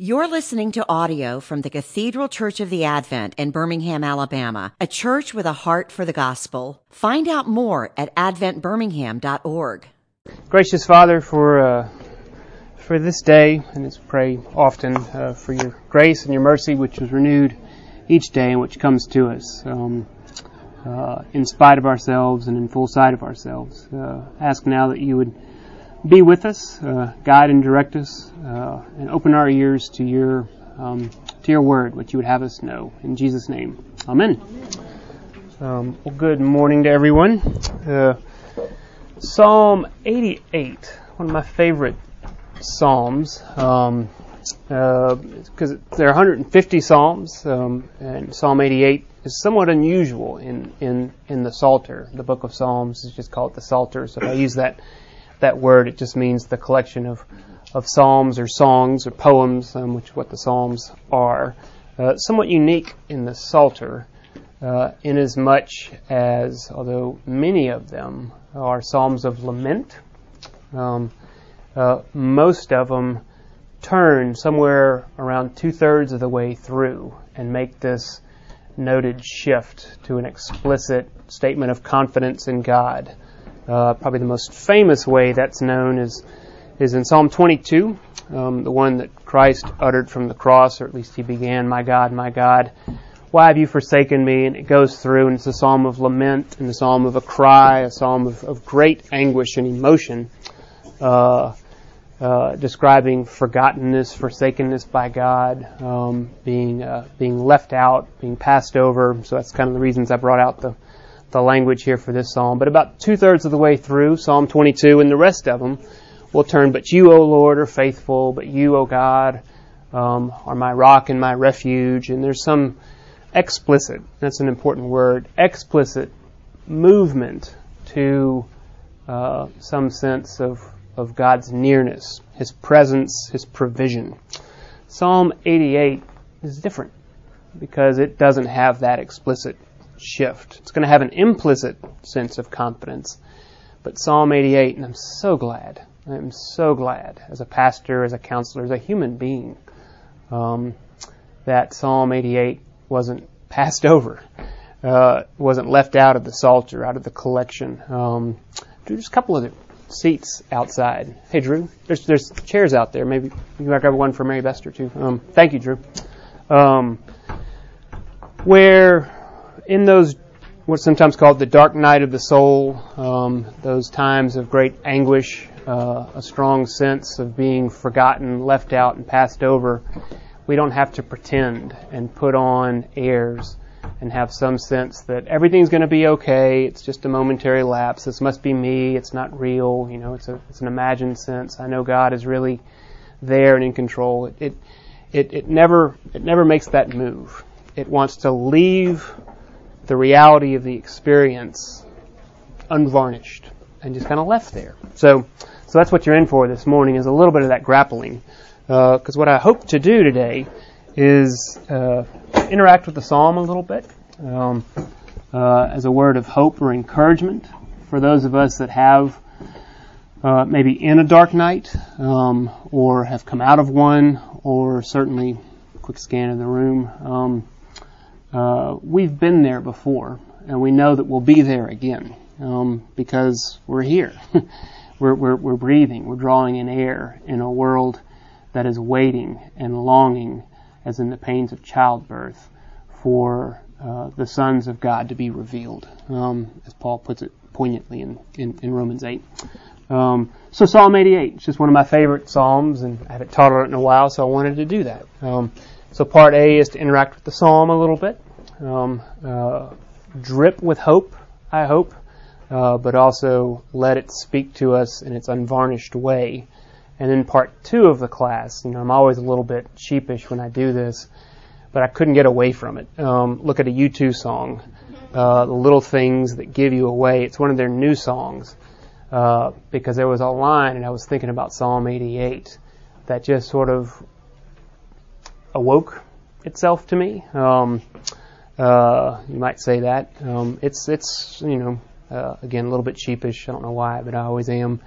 You're listening to audio from the Cathedral Church of the Advent in Birmingham, Alabama, a church with a heart for the gospel. Find out more at adventbirmingham.org. Gracious Father, for uh, for this day, and let's pray often uh, for your grace and your mercy, which is renewed each day and which comes to us um, uh, in spite of ourselves and in full sight of ourselves. Uh, ask now that you would be with us, uh, guide and direct us, uh, and open our ears to your um, to your word, what you would have us know. In Jesus' name, Amen. Um, well, good morning to everyone. Uh, Psalm 88, one of my favorite psalms, because um, uh, there are 150 psalms, um, and Psalm 88 is somewhat unusual in in in the Psalter. The book of Psalms is just called the Psalter, so I use that that word. It just means the collection of, of psalms or songs or poems, um, which is what the psalms are. Uh, somewhat unique in the Psalter, uh, inasmuch as, although many of them are psalms of lament, um, uh, most of them turn somewhere around two thirds of the way through and make this noted shift to an explicit statement of confidence in God. Uh, probably the most famous way that's known is is in Psalm 22, um, the one that Christ uttered from the cross, or at least he began, "My God, my God, why have you forsaken me?" And it goes through, and it's a psalm of lament, and a psalm of a cry, a psalm of, of great anguish and emotion, uh, uh, describing forgottenness, forsakenness by God, um, being uh, being left out, being passed over. So that's kind of the reasons I brought out the the language here for this psalm. But about two thirds of the way through, Psalm 22, and the rest of them will turn, But you, O Lord, are faithful, but you, O God, um, are my rock and my refuge. And there's some explicit, that's an important word, explicit movement to uh, some sense of, of God's nearness, His presence, His provision. Psalm 88 is different because it doesn't have that explicit shift. It's going to have an implicit sense of confidence. But Psalm 88, and I'm so glad, I'm so glad as a pastor, as a counselor, as a human being, um, that Psalm 88 wasn't passed over, uh, wasn't left out of the Psalter, out of the collection. Um, there's a couple of seats outside. Hey, Drew, there's there's chairs out there. Maybe you might grab one for Mary Bester too. Um, thank you, Drew. Um, where in those what's sometimes called the dark night of the soul, um, those times of great anguish, uh, a strong sense of being forgotten, left out, and passed over, we don't have to pretend and put on airs and have some sense that everything's going to be okay. It's just a momentary lapse. This must be me. It's not real. You know, it's a it's an imagined sense. I know God is really there and in control. It it it, it never it never makes that move. It wants to leave the reality of the experience unvarnished and just kind of left there. So, so that's what you're in for this morning is a little bit of that grappling. Because uh, what I hope to do today is uh, interact with the psalm a little bit um, uh, as a word of hope or encouragement for those of us that have uh, maybe in a dark night um, or have come out of one or certainly quick scan of the room. Um, uh, we've been there before, and we know that we'll be there again um, because we're here. we're, we're, we're breathing, we're drawing in air in a world that is waiting and longing, as in the pains of childbirth, for uh, the sons of God to be revealed, um, as Paul puts it poignantly in, in, in Romans 8. Um, so Psalm 88 is just one of my favorite psalms, and I haven't taught on it in a while, so I wanted to do that. Um, so part A is to interact with the psalm a little bit, um, uh, drip with hope, I hope, uh, but also let it speak to us in its unvarnished way. And then part two of the class, you know, I'm always a little bit sheepish when I do this, but I couldn't get away from it. Um, look at a U2 song, uh, the little things that give you away. It's one of their new songs. Uh, because there was a line, and I was thinking about Psalm 88, that just sort of awoke itself to me. Um, uh, you might say that. Um, it's it's you know uh, again a little bit sheepish. I don't know why, but I always am.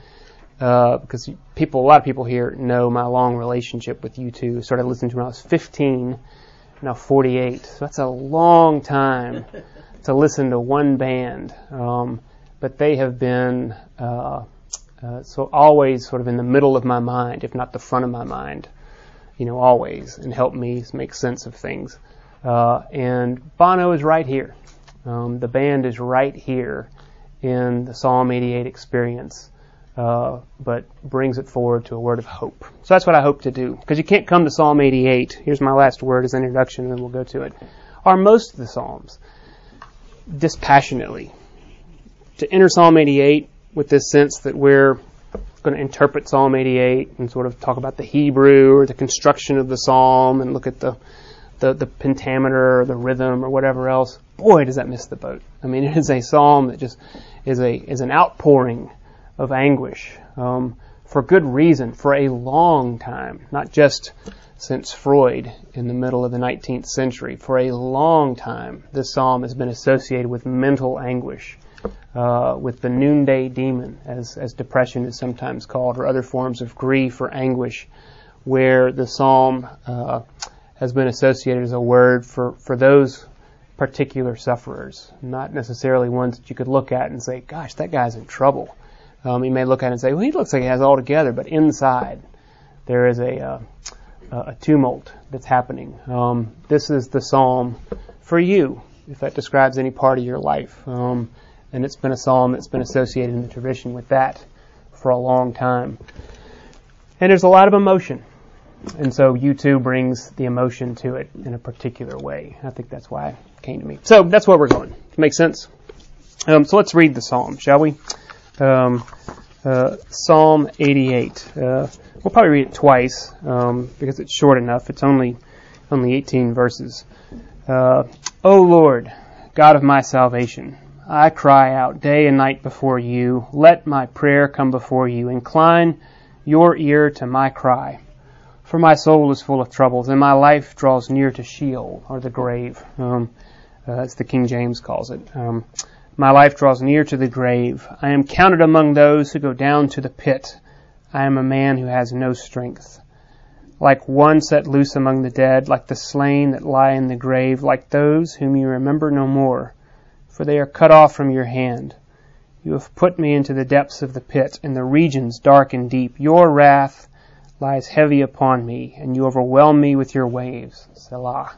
uh, because people, a lot of people here know my long relationship with U2. Started listening to when I was 15, now 48. So that's a long time to listen to one band. Um, but they have been uh, uh, so always sort of in the middle of my mind, if not the front of my mind, you know, always, and help me make sense of things. Uh, and Bono is right here. Um, the band is right here in the Psalm 88 experience, uh, but brings it forward to a word of hope. So that's what I hope to do. Because you can't come to Psalm 88. Here's my last word as an introduction, and then we'll go to it. Are most of the Psalms dispassionately. To enter Psalm 88 with this sense that we're going to interpret Psalm 88 and sort of talk about the Hebrew or the construction of the psalm and look at the the, the pentameter or the rhythm or whatever else, boy, does that miss the boat. I mean, it is a psalm that just is a is an outpouring of anguish um, for good reason for a long time, not just since Freud in the middle of the 19th century. For a long time, this psalm has been associated with mental anguish. Uh, with the noonday demon, as, as depression is sometimes called, or other forms of grief or anguish, where the psalm uh, has been associated as a word for, for those particular sufferers, not necessarily ones that you could look at and say, gosh, that guy's in trouble. Um, you may look at it and say, well, he looks like he has it all together, but inside there is a, uh, a tumult that's happening. Um, this is the psalm for you, if that describes any part of your life. Um, and it's been a psalm that's been associated in the tradition with that for a long time. And there's a lot of emotion. And so U2 brings the emotion to it in a particular way. I think that's why it came to me. So that's where we're going. Makes sense? Um, so let's read the psalm, shall we? Um, uh, psalm 88. Uh, we'll probably read it twice um, because it's short enough. It's only only 18 verses. Uh, o Lord, God of my salvation, I cry out day and night before you. Let my prayer come before you. Incline your ear to my cry. For my soul is full of troubles, and my life draws near to Sheol, or the grave, um, uh, as the King James calls it. Um, my life draws near to the grave. I am counted among those who go down to the pit. I am a man who has no strength. Like one set loose among the dead, like the slain that lie in the grave, like those whom you remember no more, for they are cut off from your hand. You have put me into the depths of the pit, in the regions dark and deep. Your wrath lies heavy upon me, and you overwhelm me with your waves. Selah.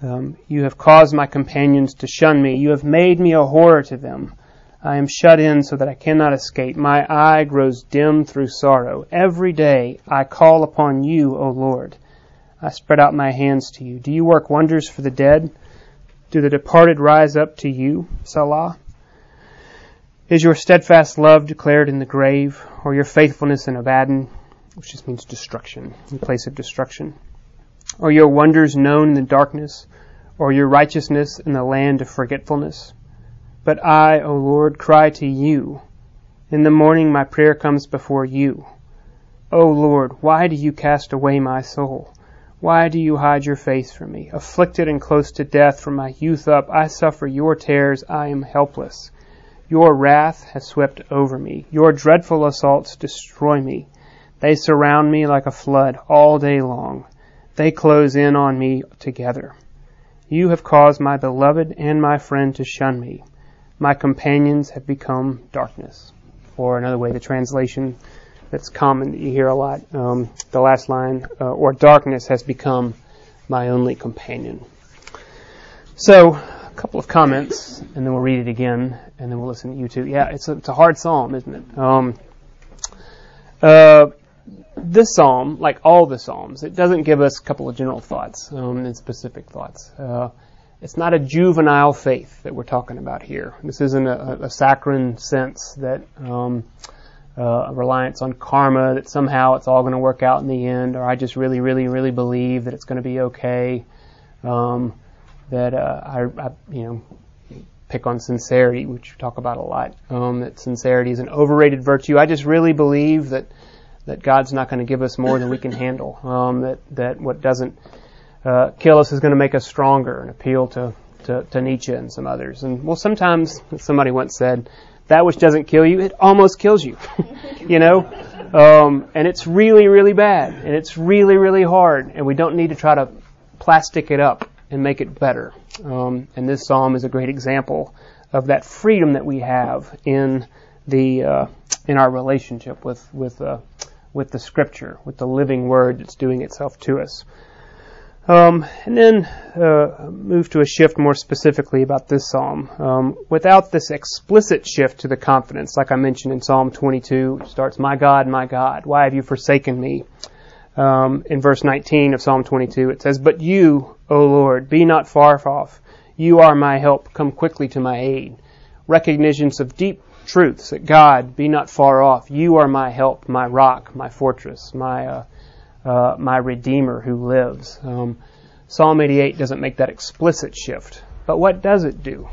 Um, you have caused my companions to shun me. You have made me a horror to them. I am shut in so that I cannot escape. My eye grows dim through sorrow. Every day I call upon you, O Lord. I spread out my hands to you. Do you work wonders for the dead? Do the departed rise up to you, Selah? Is your steadfast love declared in the grave, or your faithfulness in Abaddon? Which just means destruction, in place of destruction. Or your wonders known in the darkness, or your righteousness in the land of forgetfulness. But I, O Lord, cry to you. In the morning my prayer comes before you. O Lord, why do you cast away my soul? Why do you hide your face from me? Afflicted and close to death from my youth up, I suffer your tears, I am helpless. Your wrath has swept over me. Your dreadful assaults destroy me. They surround me like a flood all day long. They close in on me together. You have caused my beloved and my friend to shun me. My companions have become darkness. Or another way, the translation that's common that you hear a lot, um, the last line, uh, or darkness has become my only companion. So, a couple of comments, and then we'll read it again, and then we'll listen to U2. Yeah, it's a, it's a hard psalm, isn't it? Um, uh, this psalm, like all the psalms, it doesn't give us a couple of general thoughts um, and specific thoughts. Uh, it's not a juvenile faith that we're talking about here. This isn't a, a saccharine sense that um, uh, a reliance on karma that somehow it's all going to work out in the end, or I just really, really, really believe that it's going to be okay. Um, that uh, I, I, you know, pick on sincerity, which we talk about a lot. Um, that sincerity is an overrated virtue. I just really believe that that God's not going to give us more than we can handle. Um, that that what doesn't uh, kill us is going to make us stronger. and appeal to, to, to Nietzsche and some others. And well, sometimes somebody once said that which doesn't kill you, it almost kills you. you know? Um, and it's really, really bad. And it's really, really hard. And we don't need to try to plastic it up and make it better. Um, and this psalm is a great example of that freedom that we have in the uh, in our relationship with with uh, with the Scripture, with the living Word that's doing itself to us. Um, and then uh, move to a shift more specifically about this psalm. Um, without this explicit shift to the confidence, like I mentioned in Psalm 22, it starts, "My God, my God, why have you forsaken me?" Um, in verse 19 of Psalm 22, it says, "But you, O Lord, be not far off. You are my help. Come quickly to my aid." Recognitions of deep truths that God, be not far off. You are my help, my rock, my fortress, my uh, uh, my Redeemer who lives. Um, Psalm 88 doesn't make that explicit shift, but what does it do?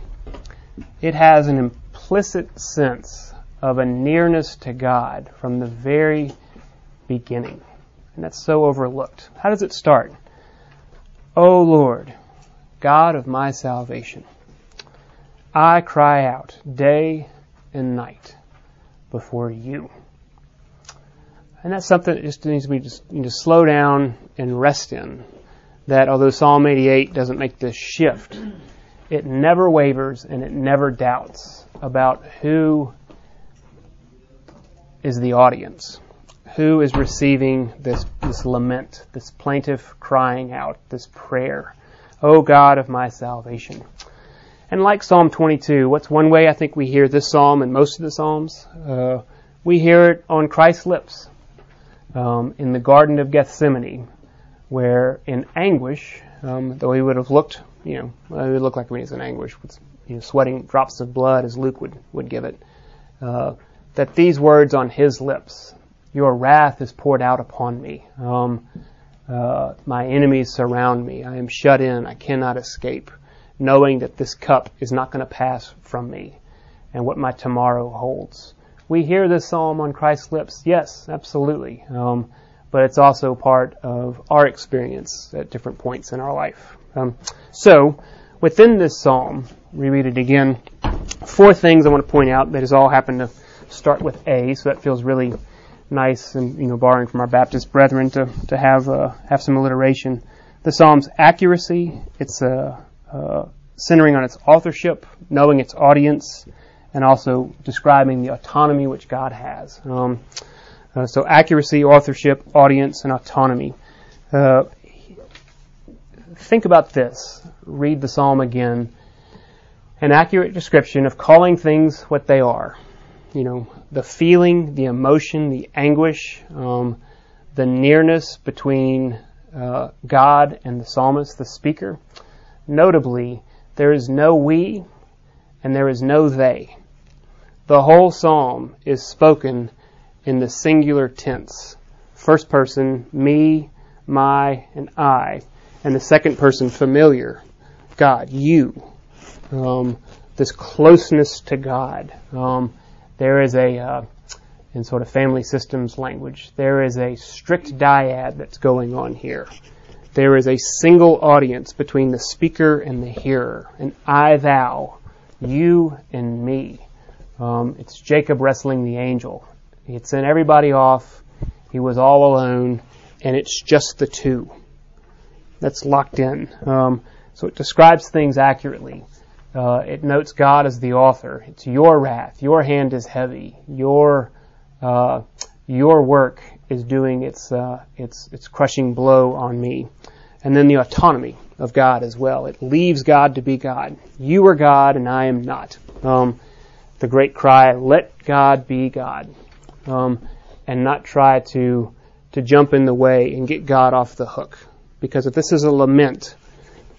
It has an implicit sense of a nearness to God from the very beginning. And that's so overlooked. How does it start? O Lord, God of my salvation, I cry out day and night before you. And that's something that just needs to be just you know, slow down and rest in. That although Psalm 88 doesn't make this shift, it never wavers and it never doubts about who is the audience, who is receiving this, this lament, this plaintive crying out, this prayer. O God of my salvation. And like Psalm 22, what's one way I think we hear this psalm and most of the psalms? Uh, we hear it on Christ's lips um, in the Garden of Gethsemane, where in anguish, um, though he would have looked, you know, He would look like when he's in anguish, with you know, sweating drops of blood as Luke would, would give it, uh, that these words on his lips, your wrath is poured out upon me. Um, uh, my enemies surround me. I am shut in. I cannot escape, knowing that this cup is not going to pass from me and what my tomorrow holds we hear this psalm on Christ's lips. Yes, absolutely. Um, but it's also part of our experience at different points in our life. Um, so, within this psalm, reread it again. Four things I want to point out that has all happened to start with A, so that feels really nice and you know borrowing from our Baptist brethren to to have uh, have some alliteration. The psalm's accuracy, it's uh, uh, centering on its authorship, knowing its audience, and also describing the autonomy which God has. Um, uh, so accuracy, authorship, audience, and autonomy. Uh, think about this. Read the psalm again. An accurate description of calling things what they are. You know, the feeling, the emotion, the anguish, um, the nearness between uh, God and the psalmist, the speaker. Notably, there is no we and there is no they. The whole psalm is spoken in the singular tense. First person, me, my, and I. And the second person, familiar, God, you. Um, this closeness to God. Um, there is a, uh, in sort of family systems language, there is a strict dyad that's going on here. There is a single audience between the speaker and the hearer, an I thou, you and me. Um, it's Jacob wrestling the angel. He had sent everybody off. He was all alone, and it's just the two. That's locked in. Um, so it describes things accurately. Uh, it notes God as the author. It's your wrath. Your hand is heavy. Your uh, your work is doing its uh, its its crushing blow on me. And then the autonomy of God as well. It leaves God to be God. You are God, and I am not. Um, the great cry, let God be God, um, and not try to to jump in the way and get God off the hook. Because if this is a lament,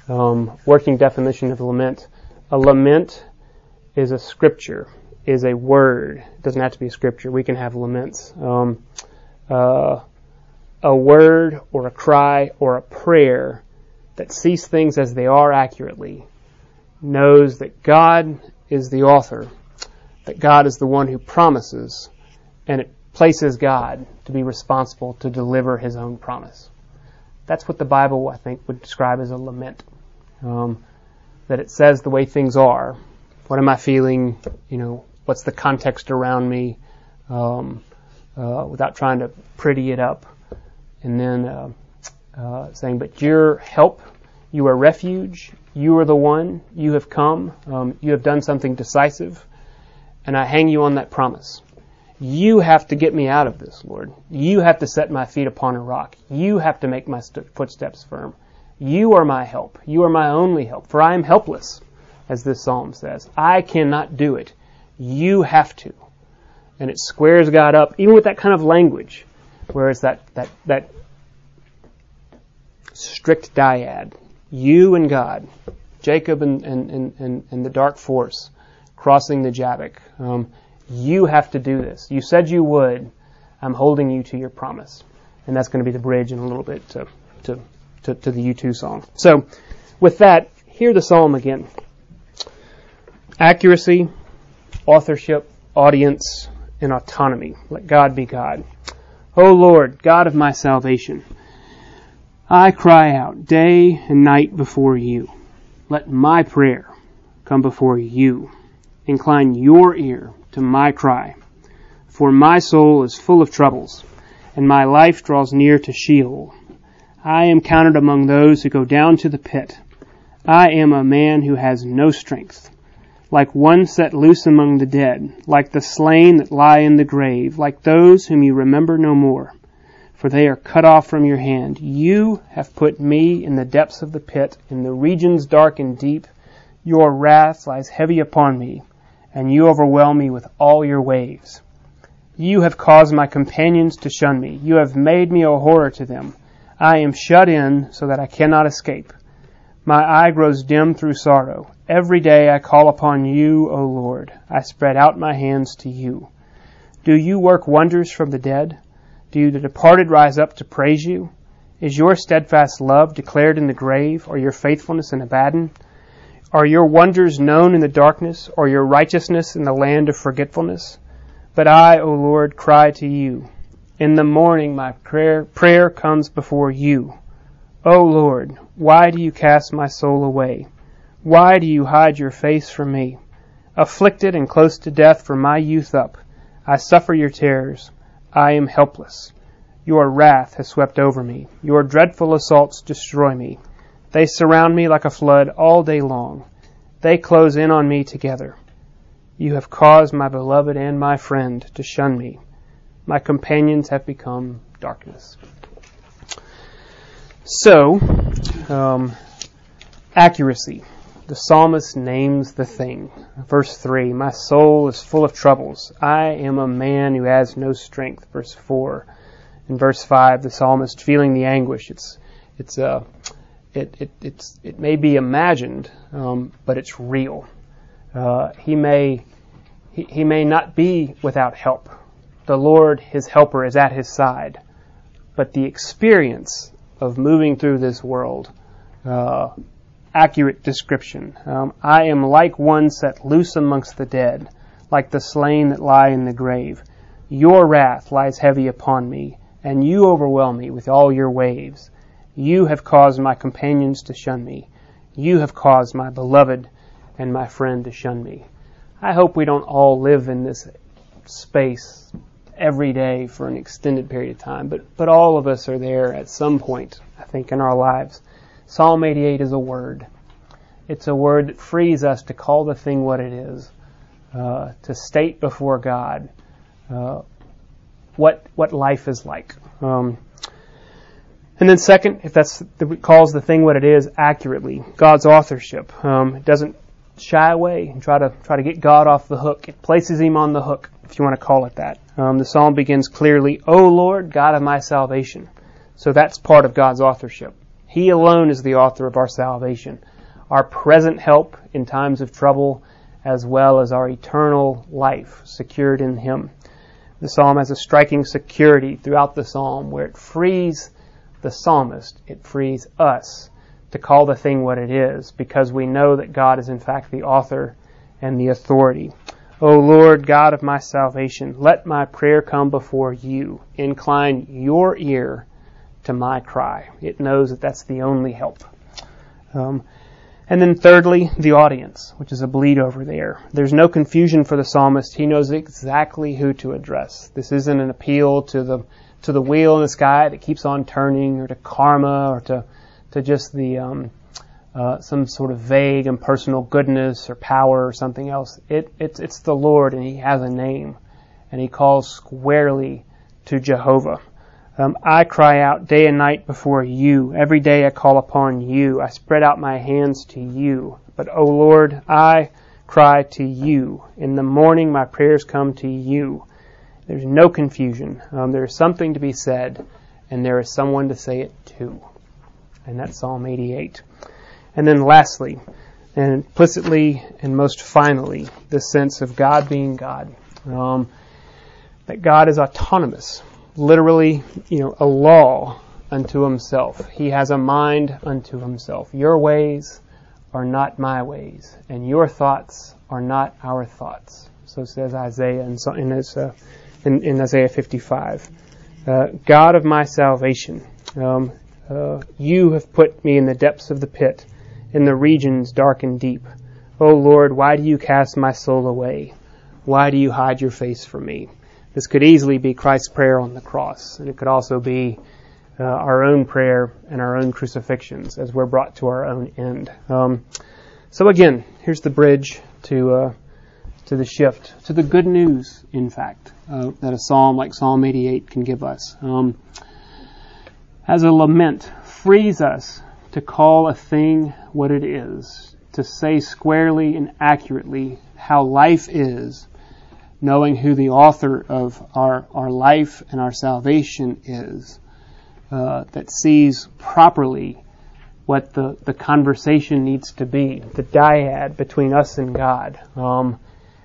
um, working definition of lament, a lament is a scripture, is a word. It doesn't have to be scripture. We can have laments. Um, uh, a word or a cry or a prayer that sees things as they are accurately knows that God is the author that God is the one who promises, and it places God to be responsible to deliver his own promise. That's what the Bible, I think, would describe as a lament. Um, that it says the way things are. What am I feeling? You know, what's the context around me, um, uh, without trying to pretty it up. And then uh, uh, saying, But your help, you are refuge, you are the one, you have come, um, you have done something decisive, and I hang you on that promise. You have to get me out of this, Lord. You have to set my feet upon a rock. You have to make my st- footsteps firm. You are my help. You are my only help, for I am helpless, as this psalm says. I cannot do it. You have to. And it squares God up, even with that kind of language, whereas that, that, that strict dyad, you and God, Jacob and, and, and, and, the dark force, crossing the Jabbok. Um, you have to do this. You said you would. I'm holding you to your promise. And that's going to be the bridge in a little bit to, to to, to the U2 song. So, with that, hear the psalm again. Accuracy, authorship, audience, and autonomy. Let God be God. O Lord, God of my salvation, I cry out day and night before you. Let my prayer come before you. Incline your ear to my cry. For my soul is full of troubles, and my life draws near to Sheol. I am counted among those who go down to the pit. I am a man who has no strength. Like one set loose among the dead, like the slain that lie in the grave, like those whom you remember no more. For they are cut off from your hand. You have put me in the depths of the pit, in the regions dark and deep. Your wrath lies heavy upon me, and you overwhelm me with all your waves. You have caused my companions to shun me. You have made me a horror to them. I am shut in so that I cannot escape. My eye grows dim through sorrow. Every day I call upon you, O Lord. I spread out my hands to you. Do you work wonders from the dead? Do the departed rise up to praise you? Is your steadfast love declared in the grave, or your faithfulness in Abaddon? Are your wonders known in the darkness, or your righteousness in the land of forgetfulness? But I, O Lord, cry to you. In the morning my prayer, prayer comes before you. O Lord, why do you cast my soul away? Why do you hide your face from me? Afflicted and close to death from my youth up, I suffer your terrors. I am helpless. Your wrath has swept over me. Your dreadful assaults destroy me. They surround me like a flood all day long. They close in on me together. You have caused my beloved and my friend to shun me. My companions have become darkness. So, um, accuracy. The psalmist names the thing. Verse 3 My soul is full of troubles. I am a man who has no strength. Verse 4. In verse 5, the psalmist feeling the anguish. It's, it's, uh, it, it, it's, it may be imagined, um, but it's real. Uh, he, may, he, he may not be without help the Lord, his helper, is at his side. But the experience of moving through this world, uh, accurate description. Um, I am like one set loose amongst the dead, like the slain that lie in the grave. Your wrath lies heavy upon me, and you overwhelm me with all your waves. You have caused my companions to shun me. You have caused my beloved and my friend to shun me. I hope we don't all live in this space every day for an extended period of time, but, but all of us are there at some point, I think, in our lives. Psalm 88 is a word. It's a word that frees us to call the thing what it is, uh, to state before God uh, what what life is like. Um, and then second, if that's the, calls the thing what it is accurately, God's authorship. Um, doesn't shy away and try to try to get God off the hook. It places him on the hook, if you want to call it that. Um, the psalm begins clearly, O Lord, God of my salvation. So that's part of God's authorship. He alone is the author of our salvation, our present help in times of trouble, as well as our eternal life secured in Him. The psalm has a striking security throughout the psalm where it frees the psalmist, it frees us to call the thing what it is because we know that God is in fact the author and the authority. O Lord, God of my salvation, let my prayer come before you. Incline your ear to my cry. It knows that that's the only help. Um, And then thirdly, the audience, which is a bleed over there. There's no confusion for the psalmist. He knows exactly who to address. This isn't an appeal to the to the wheel in the sky that keeps on turning, or to karma, or to to just the um, uh, some sort of vague and personal goodness or power or something else. It, it's it's the Lord, and He has a name, and He calls squarely to Jehovah. Um, I cry out day and night before you. Every day I call upon you. I spread out my hands to you. But, O Lord, I cry to you. In the morning my prayers come to you. There's no confusion. Um, there is something to be said, and there is someone to say it to. And that's Psalm 88. And then lastly, and implicitly and most finally, the sense of God being God. Um, that God is autonomous literally, you know, a law unto himself. He has a mind unto himself. Your ways are not my ways, and your thoughts are not our thoughts. So says Isaiah in, in, his, uh, in, in Isaiah 55. Uh, God of my salvation, um, uh, you have put me in the depths of the pit, in the regions dark and deep. O Lord, why do you cast my soul away? Why do you hide your face from me? This could easily be Christ's prayer on the cross, and it could also be uh, our own prayer and our own crucifixions as we're brought to our own end. Um, so again, here's the bridge to uh, to the shift to the good news. In fact, uh, that a psalm like Psalm 88 can give us. Um, as a lament frees us to call a thing what it is, to say squarely and accurately how life is knowing who the author of our, our life and our salvation is, uh, that sees properly what the, the conversation needs to be, the dyad between us and God. Um,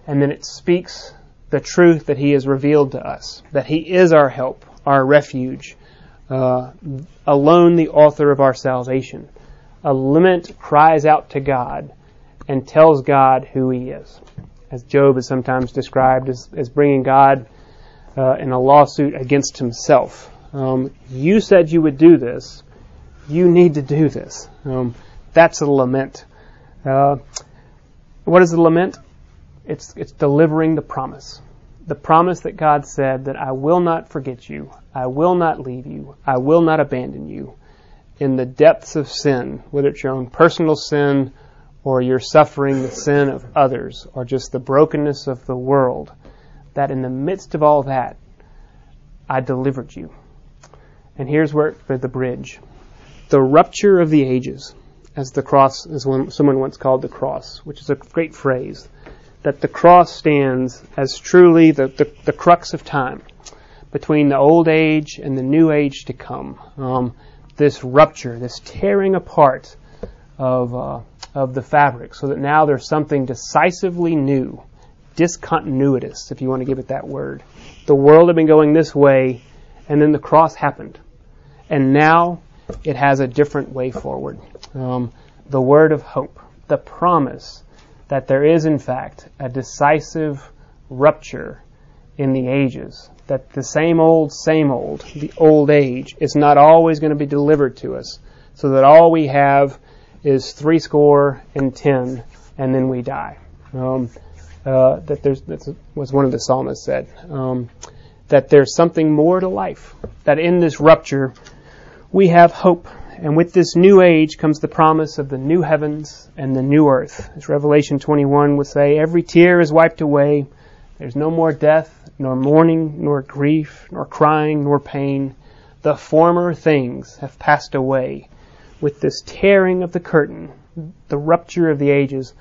and then it speaks the truth that He has revealed to us, that He is our help, our refuge, uh, alone the author of our salvation. A lament cries out to God and tells God who He is as Job is sometimes described as, as bringing God uh, in a lawsuit against himself. Um, you said you would do this. You need to do this. Um, that's a lament. Uh, what is a lament? It's it's delivering the promise, the promise that God said that I will not forget you, I will not leave you, I will not abandon you. In the depths of sin, whether it's your own personal sin or you're suffering the sin of others, or just the brokenness of the world, that in the midst of all that, I delivered you. And here's where for the bridge. The rupture of the ages, as the cross, as someone once called the cross, which is a great phrase, that the cross stands as truly the, the, the crux of time between the old age and the new age to come. Um, this rupture, this tearing apart of uh, of the fabric so that now there's something decisively new, discontinuous, if you want to give it that word. The world had been going this way, and then the cross happened. And now it has a different way forward. Um, the word of hope, the promise that there is, in fact, a decisive rupture in the ages. That the same old, same old, the old age, is not always going to be delivered to us, so that all we have is three score and ten, and then we die. Um, uh, that there's was one of the psalmists said um, that there's something more to life. That in this rupture we have hope, and with this new age comes the promise of the new heavens and the new earth. As Revelation 21 would say, every tear is wiped away. There's no more death, nor mourning, nor grief, nor crying, nor pain. The former things have passed away with this tearing of the curtain, the rupture of the ages,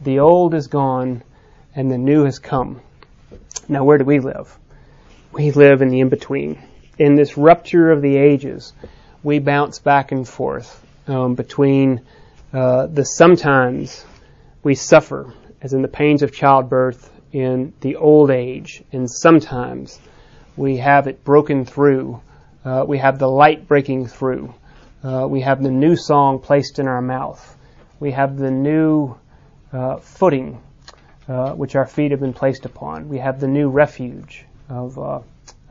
the old is gone and the new has come. Now, where do we live? We live in the in between. In this rupture of the ages, we bounce back and forth um, between uh, the sometimes we suffer, as in the pains of childbirth in the old age, and sometimes we have it broken through. Uh, we have the light breaking through. Uh, we have the new song placed in our mouth. We have the new uh, footing uh, which our feet have been placed upon. We have the new refuge of uh,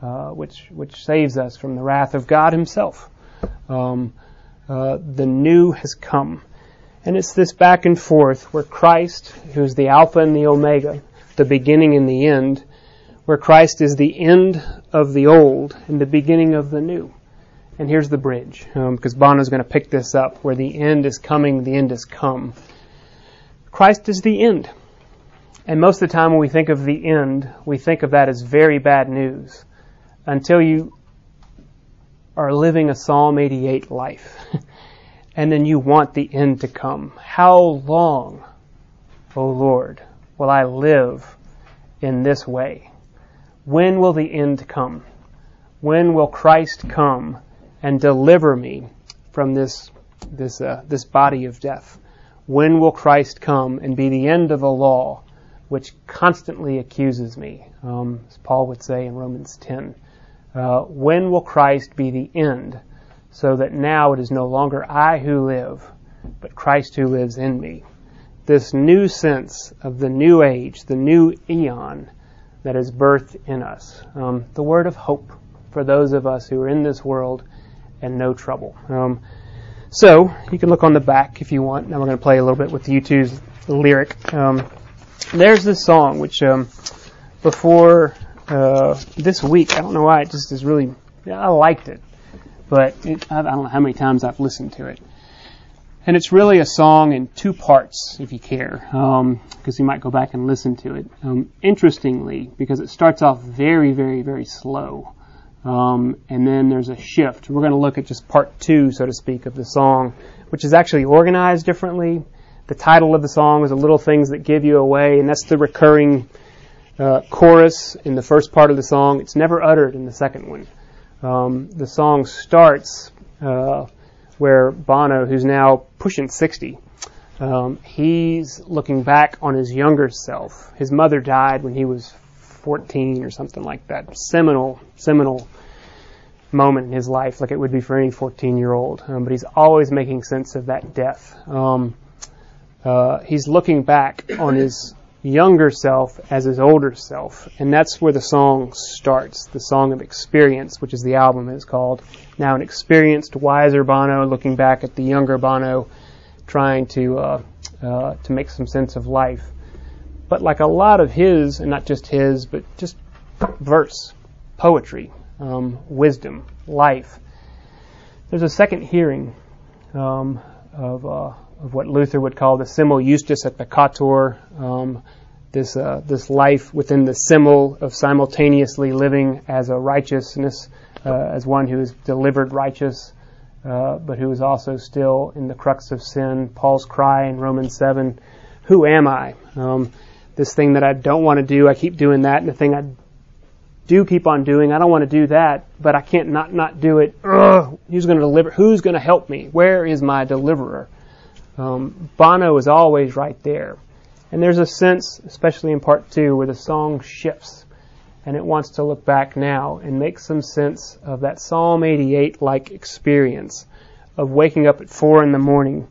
uh, which which saves us from the wrath of God Himself. Um, uh, the new has come, And it's this back and forth where Christ, who's the Alpha and the Omega, the beginning and the end, where Christ is the end of the old and the beginning of the new. And here's the bridge, um, because Bono's going to pick this up, where the end is coming, the end has come. Christ is the end. And most of the time when we think of the end, we think of that as very bad news until you are living a Psalm 88 life. and then you want the end to come. How long, O Lord, will I live in this way? When will the end come? When will Christ come and deliver me from this, this, uh, this body of death? When will Christ come and be the end of the law, which constantly accuses me? Um, as Paul would say in Romans 10. Uh, when will Christ be the end, so that now it is no longer I who live, but Christ who lives in me? This new sense of the new age, the new eon that is birthed in us. Um, the word of hope for those of us who are in this world and no trouble. Um, so you can look on the back if you want. Now we're going to play a little bit with the U2's lyric. Um, there's this song which um, before uh, this week, I don't know why it just is really. I liked it, but it, I don't know how many times I've listened to it. And it's really a song in two parts, if you care, because um, you might go back and listen to it. Um, interestingly, because it starts off very, very, very slow. Um, and then there's a shift. We're going to look at just part two, so to speak, of the song, which is actually organized differently. The title of the song is a little things that give you away, and that's the recurring uh, chorus in the first part of the song. It's never uttered in the second one. Um, the song starts uh, where Bono, who's now pushing 60, um, he's looking back on his younger self. His mother died when he was 14 or something like that. Seminal, seminal moment in his life, like it would be for any 14 year old. Um, but he's always making sense of that death. Um, uh, he's looking back on his younger self as his older self, and that's where the song starts. The song of experience, which is the album is called. Now, an experienced, wiser Bono looking back at the younger Bono, trying to uh, uh, to make some sense of life. But like a lot of his, and not just his, but just verse, poetry, um, wisdom, life. There's a second hearing um, of, uh, of what Luther would call the simul justus et peccator, um, this, uh, this life within the simul of simultaneously living as a righteousness, uh, as one who is delivered righteous, uh, but who is also still in the crux of sin. Paul's cry in Romans 7, Who am I? Um, this thing that I don't want to do, I keep doing that, and the thing I do keep on doing, I don't want to do that, but I can't not not do it. Ugh, who's going to deliver? Who's going to help me? Where is my deliverer? Um, Bono is always right there, and there's a sense, especially in part two, where the song shifts, and it wants to look back now and make some sense of that Psalm 88 like experience of waking up at four in the morning.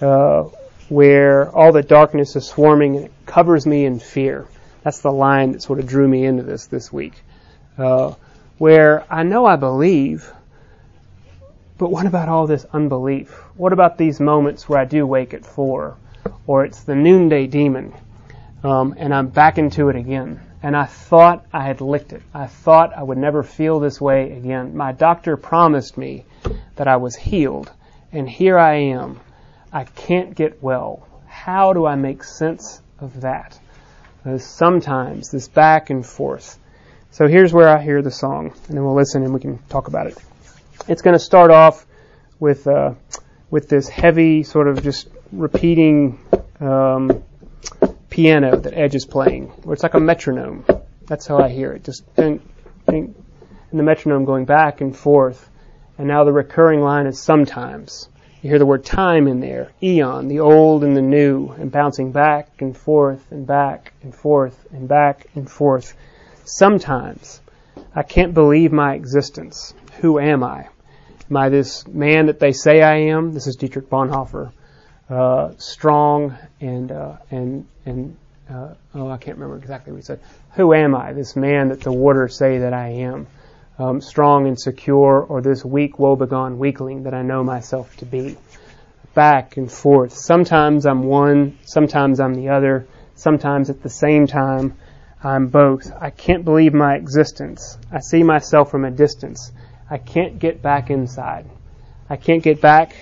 Uh, where all the darkness is swarming and it covers me in fear. That's the line that sort of drew me into this this week. Uh, where I know I believe, but what about all this unbelief? What about these moments where I do wake at four, or it's the noonday demon, um, and I'm back into it again? And I thought I had licked it. I thought I would never feel this way again. My doctor promised me that I was healed, and here I am I can't get well. How do I make sense of that? Sometimes this back and forth. So here's where I hear the song, and then we'll listen and we can talk about it. It's going to start off with uh, with this heavy sort of just repeating um, piano that Edge is playing, where it's like a metronome. That's how I hear it, just ding, ding, and the metronome going back and forth. And now the recurring line is sometimes. You hear the word time in there, eon, the old and the new, and bouncing back and forth and back and forth and back and forth. Sometimes I can't believe my existence. Who am I? Am I this man that they say I am? This is Dietrich Bonhoeffer. Uh, strong and uh, and and uh, oh, I can't remember exactly what he said. Who am I? This man that the waters say that I am um, strong and secure, or this weak, woebegone weakling that I know myself to be. back and forth. Sometimes I'm one, sometimes I'm the other, sometimes at the same time I'm both. I can't believe my existence. I see myself from a distance. I can't get back inside. I can't get back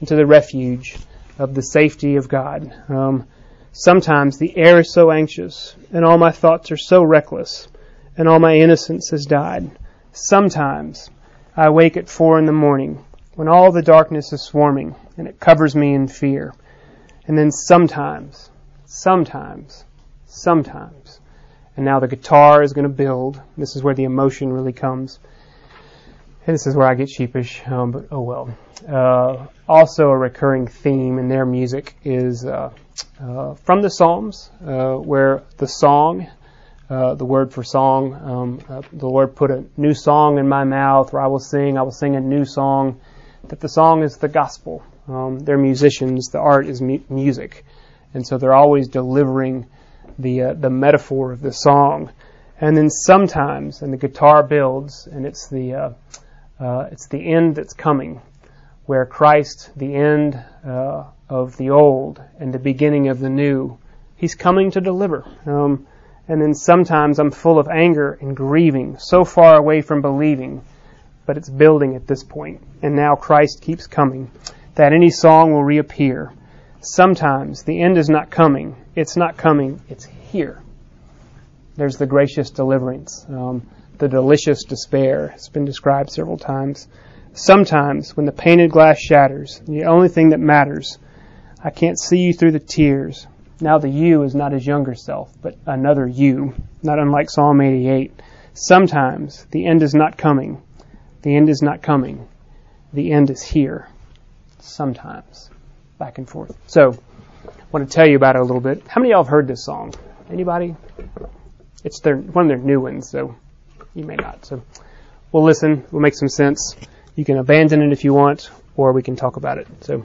into the refuge of the safety of God. Um, sometimes the air is so anxious, and all my thoughts are so reckless, and all my innocence has died. Sometimes I wake at four in the morning when all the darkness is swarming and it covers me in fear. And then sometimes, sometimes, sometimes, and now the guitar is going to build. This is where the emotion really comes. And this is where I get sheepish, um, but oh well. Uh, also, a recurring theme in their music is uh, uh, from the Psalms, uh, where the song, uh, the word for song, um, uh, the Lord put a new song in my mouth, where I will sing, I will sing a new song. That the song is the gospel. Um, they're musicians. The art is mu- music, and so they're always delivering the the metaphor of the song. And then sometimes, and the guitar builds, and it's the uh, it's the end that's coming, where Christ, the end uh, of the old and the beginning of the new, He's coming to deliver. Um, and then sometimes I'm full of anger and grieving, so far away from believing, but it's building at this point. And now Christ keeps coming, that any song will reappear. Sometimes the end is not coming. It's not coming. It's here. There's the gracious deliverance. Um, the delicious despair It's been described several times. Sometimes, when the painted glass shatters, the only thing that matters, I can't see you through the tears. Now the you is not his younger self, but another you, not unlike Psalm 88. Sometimes the end is not coming. The end is not coming. The end is here. Sometimes. Back and forth. So, want to tell you about it a little bit. How many of y'all have heard this song? Anybody? It's their, one of their new ones, so you may not. So we'll listen. We'll make some sense. You can abandon it if you want, or we can talk about it. So.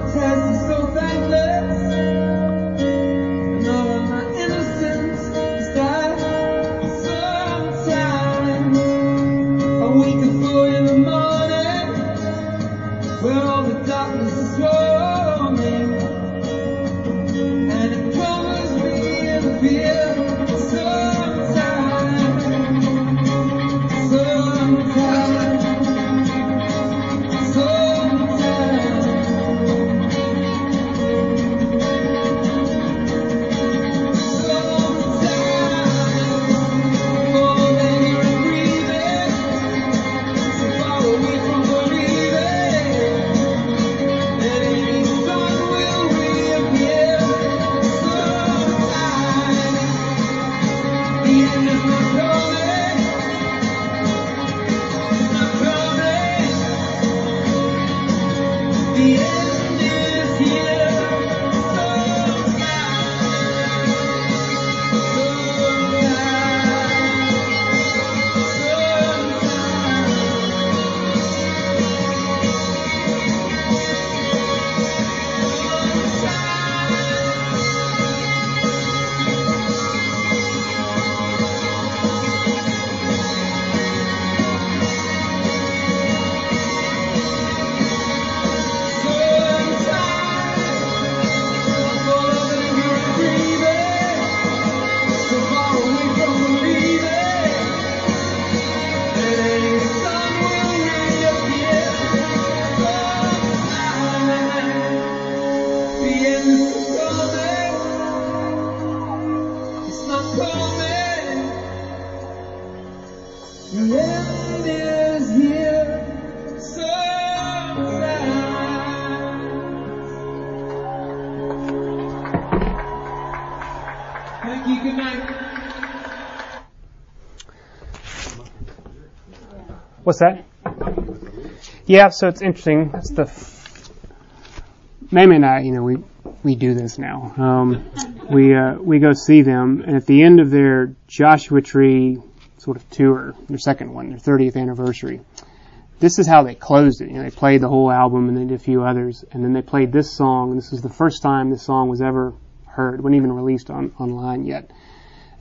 that? Yeah, so it's interesting. That's the Mamie and I, you know, we we do this now. Um, we uh, we go see them, and at the end of their Joshua Tree sort of tour, their second one, their 30th anniversary, this is how they closed it. You know, they played the whole album and they did a few others, and then they played this song. And this was the first time this song was ever heard. It wasn't even released on online yet.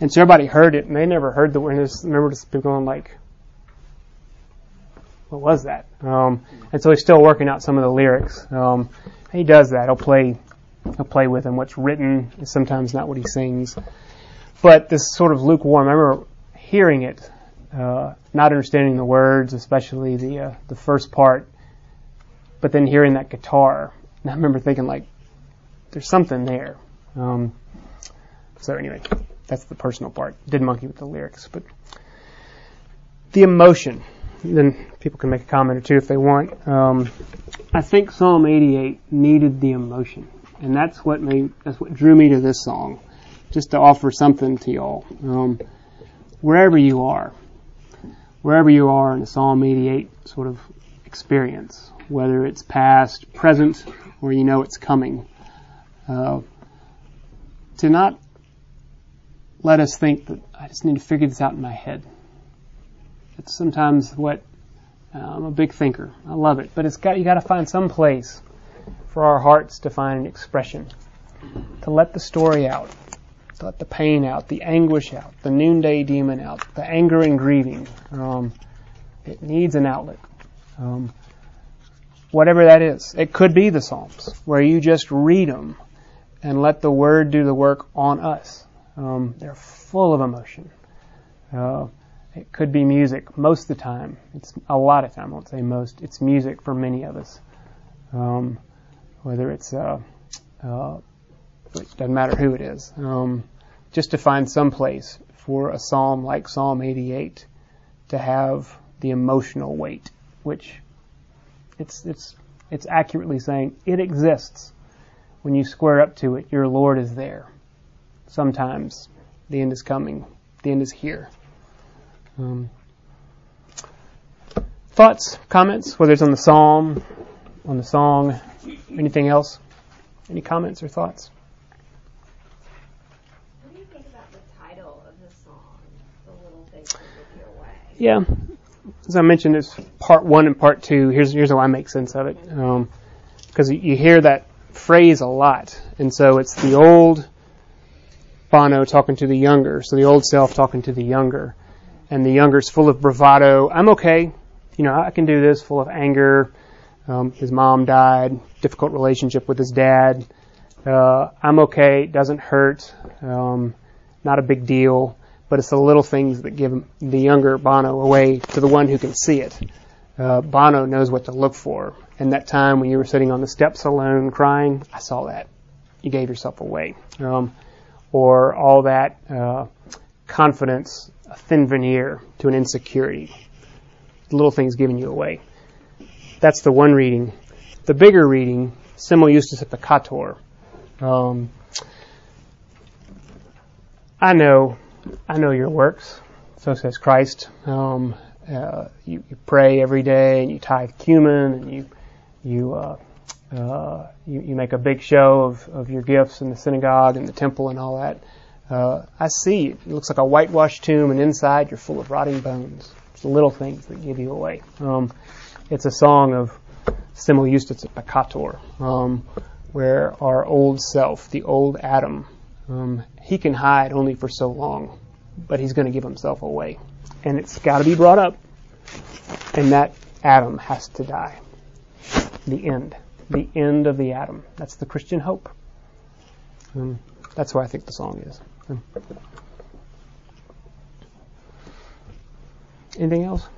And so everybody heard it, and they never heard the words. Remember just going like, "What was that?" Um, and so he's still working out some of the lyrics. Um, he does that. He'll play, he'll play with him. What's written is sometimes not what he sings. But this sort of lukewarm. I remember hearing it uh, not understanding the words, especially the uh, the first part, but then hearing that guitar, and I remember thinking like, there's something there. Um, so anyway, that's the personal part. Did monkey with the lyrics, but the emotion. Then people can make a comment or two if they want. Um, I think Psalm 88 needed the emotion, and that's what made that's what drew me to this song, just to offer something to y'all. Um, wherever you are, wherever you are in the Psalm 88 sort of experience, whether it's past, present, or you know it's coming, uh, to not let us think that I just need to figure this out in my head. It's sometimes what uh, I'm a big thinker. I love it, but it's got you got to find some place for our hearts to find an expression, to let the story out, to let the pain out, the anguish out, the noonday demon out, the anger and grieving. Um, it needs an outlet. Um, whatever that is. It could be the Psalms, where you just read them and let the Word do the work on us. Um, they're full of emotion. Uh, it could be music most of the time. It's a lot of time. I won't say most. It's music for many of us. Um, whether it's uh, uh, it doesn't matter who it is. Um, just to find some place for a psalm like Psalm 88 to have the emotional weight, which it's it's it's accurately saying it exists. When you square up to it, your Lord is there. Sometimes the end is coming. The end is here. Um, thoughts, comments, whether it's on the psalm, on the song, anything else? Any comments or thoughts? Yeah. As I mentioned, it's part one and part two. Here's here's how I make sense of it. Because um, you hear that phrase a lot, and so it's the old Bono talking to the younger, so the old self talking to the younger, and the younger's full of bravado. I'm okay, you know, I can do this. Full of anger. Um, his mom died. Difficult relationship with his dad. Uh, I'm okay. it Doesn't hurt. Um, not a big deal but it's the little things that give the younger Bono away to the one who can see it. Uh, Bono knows what to look for. And that time when you were sitting on the steps alone crying, I saw that. You gave yourself away. Um, or all that uh, confidence, a thin veneer to an insecurity. The little things giving you away. That's the one reading. The bigger reading, simul justus et peccator. Um, I know I know your works. So says Christ. Um, uh, you, you, pray every day and you tithe cumin and you you, uh, uh, you you make a big show of, of your gifts in the synagogue and the temple and all that. Uh, I see it. It looks like a whitewashed tomb, and inside you're full of rotting bones. It's the little things that give you away. Um, it's a song of simul justus et peccator, um, where our old self, the old Adam, um, he can hide only for so long, but he's going to give himself away. And it's got to be brought up. And that Adam has to die. The end. The end of the Adam. That's the Christian hope. Um, that's why I think the song is. Anything else?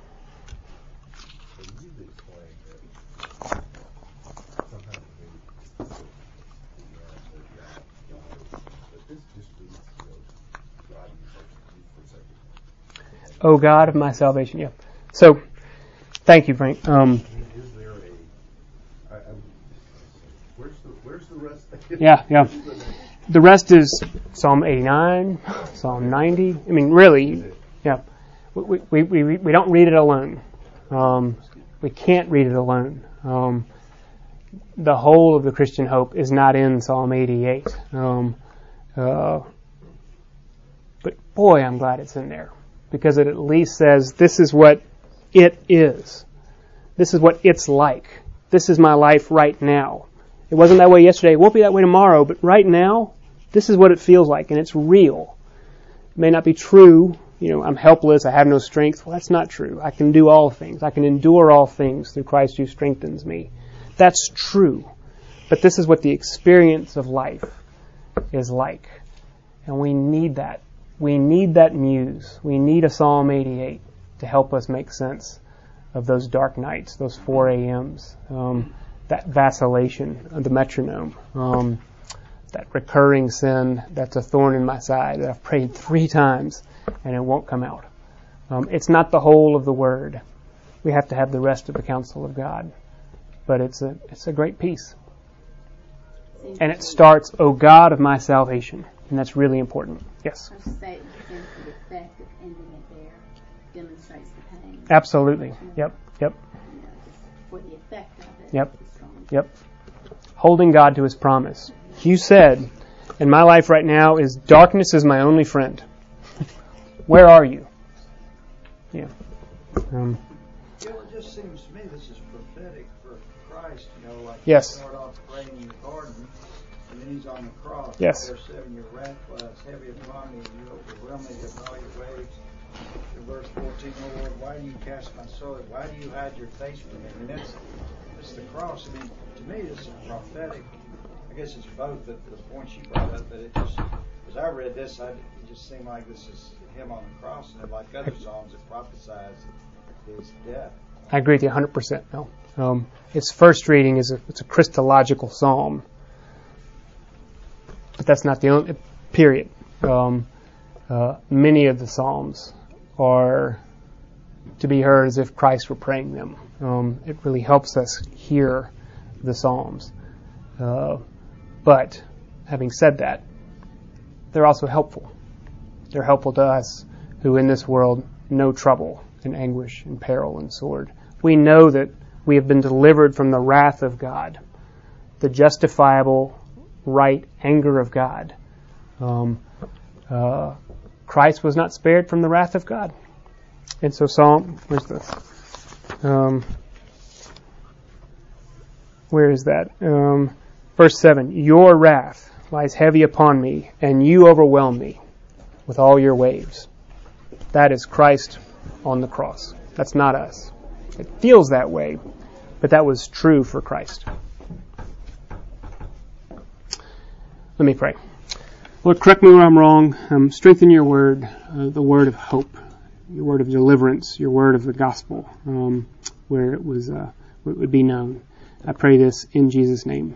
O God of my salvation. Yeah. So, thank you, Frank. Um, yeah, yeah. The rest is Psalm 89, Psalm 90. I mean, really, yeah. We, we, we, we don't read it alone. Um, we can't read it alone. Um, the whole of the Christian hope is not in Psalm 88. Um, Uh, but boy, I'm glad it's in there because it at least says this is what it is. This is what it's like. This is my life right now. It wasn't that way yesterday. It won't be that way tomorrow, but right now, this is what it feels like, and it's real. It may not be true. You know, I'm helpless. I have no strength. Well, that's not true. I can do all things. I can endure all things through Christ who strengthens me. That's true. But this is what the experience of life is like. And we need that. We need that muse. We need a Psalm 88 to help us make sense of those dark nights, those 4 a.m.s, um, that vacillation of the metronome, um, that recurring sin that's a thorn in my side that I've prayed three times and it won't come out. Um, it's not the whole of the word. We have to have the rest of the counsel of God. But it's a, it's a great piece. And it starts, O God of my salvation. And that's really important. Yes? Absolutely. Yep. Yep. Yep. Yep. Holding God to his promise. You said, and my life right now is darkness is my only friend. Where are you? Yeah. Um, well, it just seems to me this is prophetic for Christ, you know, like yes. start off praying in the garden, and then he's on the cross. Yes. Verse 7, your wrath lies heavy upon me, and you overwhelm me with all your waves. In verse 14, oh Lord, why do you cast my soul? Why do you hide your face from me? I mean, that's, that's the cross. I mean, to me, this is prophetic. I guess it's both, but the points you brought up, that it just, as I read this, I, it just seemed like this is him on the cross, and like other psalms, it prophesies his death. I agree with you 100%. No, um, its first reading is a, it's a Christological psalm, but that's not the only period. Um, uh, many of the psalms are to be heard as if Christ were praying them. Um, it really helps us hear the psalms. Uh, but having said that, they're also helpful. They're helpful to us who in this world know trouble and anguish and peril and sword. We know that we have been delivered from the wrath of God, the justifiable, right anger of God. Um, uh, Christ was not spared from the wrath of God. And so Psalm, where's this? Um, where is that? Um, verse 7 Your wrath lies heavy upon me, and you overwhelm me with all your waves. That is Christ on the cross. That's not us. It feels that way, but that was true for Christ. Let me pray. Lord, correct me where I'm wrong. Um, strengthen your word, uh, the word of hope, your word of deliverance, your word of the gospel, um, where it was, uh, where it would be known. I pray this in Jesus' name.